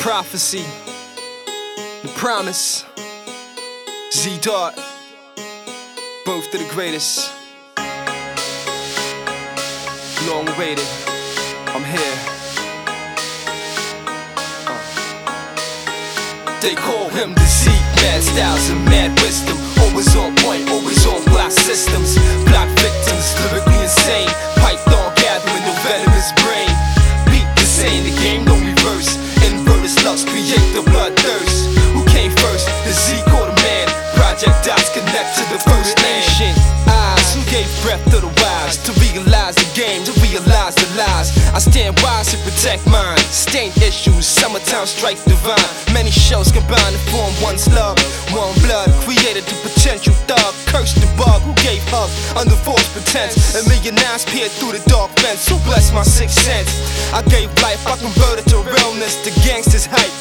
prophecy, the promise. Z Dot, both of the greatest. Long awaited, I'm here. Uh. They call him the Z, styles and mad wisdom. Always on to the first nation. Eyes who gave breath to the wise to realize the game, to realize the lies. I stand wise to protect mine. Stain issues, summertime strike divine. Many shells combine to form one's love, one blood created to potential thug. Curse the bug hugs under false pretense. A million eyes peered through the dark fence. Who bless my sixth sense? I gave life, I converted to realness. The gangsters hype,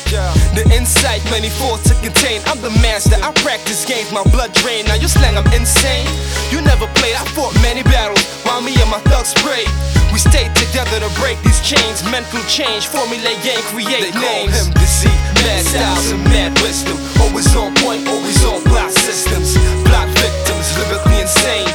the insight many fought to contain. I'm the master. I practice games, my blood drain. Now you slang, I'm insane. You never played, I fought many battles while me and my thugs prayed. We stayed together to break these chains. Mental change, formulate and create They call names. him the Z, Mad styles and mad wisdom. Always on point, always on block systems. Block victims, lyrically insane.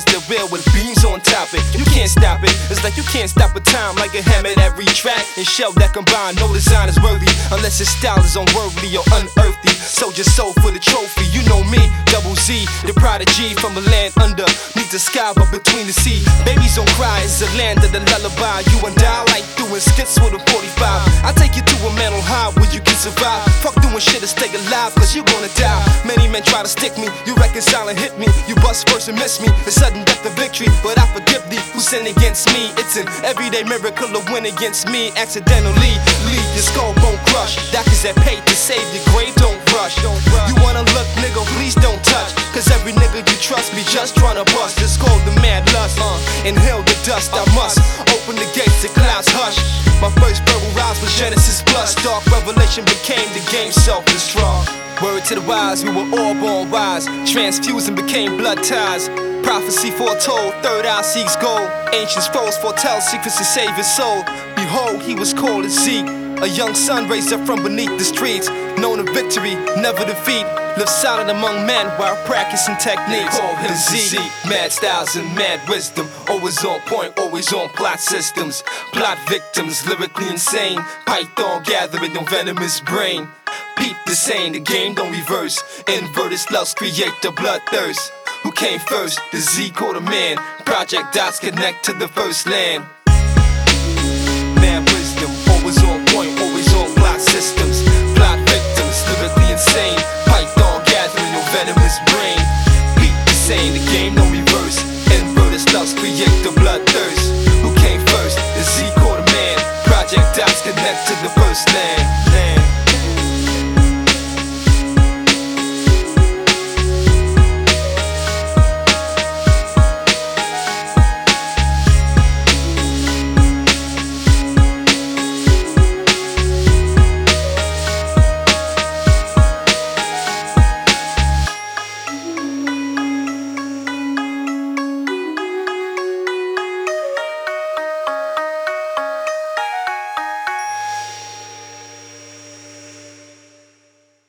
Guns that real with beams on top it. You can't stop it. It's like you can't stop a time like a hammer at every track and shell that combine. No design is worthy unless your style is unworldly or unearthly. Soldier soul for the trophy. You know me, double Z, the prodigy from a land under. Needs the sky but between the sea. Babies don't cry. It's a land of the lullaby. You and I like doing skits with a 45. I take you to a mental high where you can survive. Fuck doing shit to stay alive, cause you gonna die. Many men try to stick me, you reconcile and hit me. You bust first and miss me. It's sudden death of victory, but I forgive thee who sin against me. It's an everyday miracle to win against me. Accidentally, leave your skull bone crush. Doctors that paid to save your grave, don't rush. You wanna look, nigga, please don't touch. Cause every nigga you trust be just tryna bust. It's called the mad lust. Uh, inhale the dust, I must open the gates, the clouds hush. My first verbal rise was Genesis plus. Dark revelation became the game self-destruct. Word to the wise, we were all born wise. Transfused and became blood ties. Prophecy foretold, third eye seeks gold. Ancient scrolls foretell secrets to save his soul. Behold, he was called a Zeik. A young son raised up from beneath the streets. Known of victory, never defeat. Live silent among men while practicing techniques. They call him the Z, mad styles and mad wisdom. Always on point, always on plot systems. Plot victims, lyrically insane. Python gathering no venomous brain. Peep the same, the game don't reverse. Inverted slugs create the bloodthirst. Who came first? The Z called a man. Project dots connect to the first land. Systems. Plot victims, lyrically insane. Python gathering no venomous brain. Beat the same, the game don't reverse. Inverted slugs create the bloodthirst. Who came first? The Z called man. Project dots connect to the first land. land.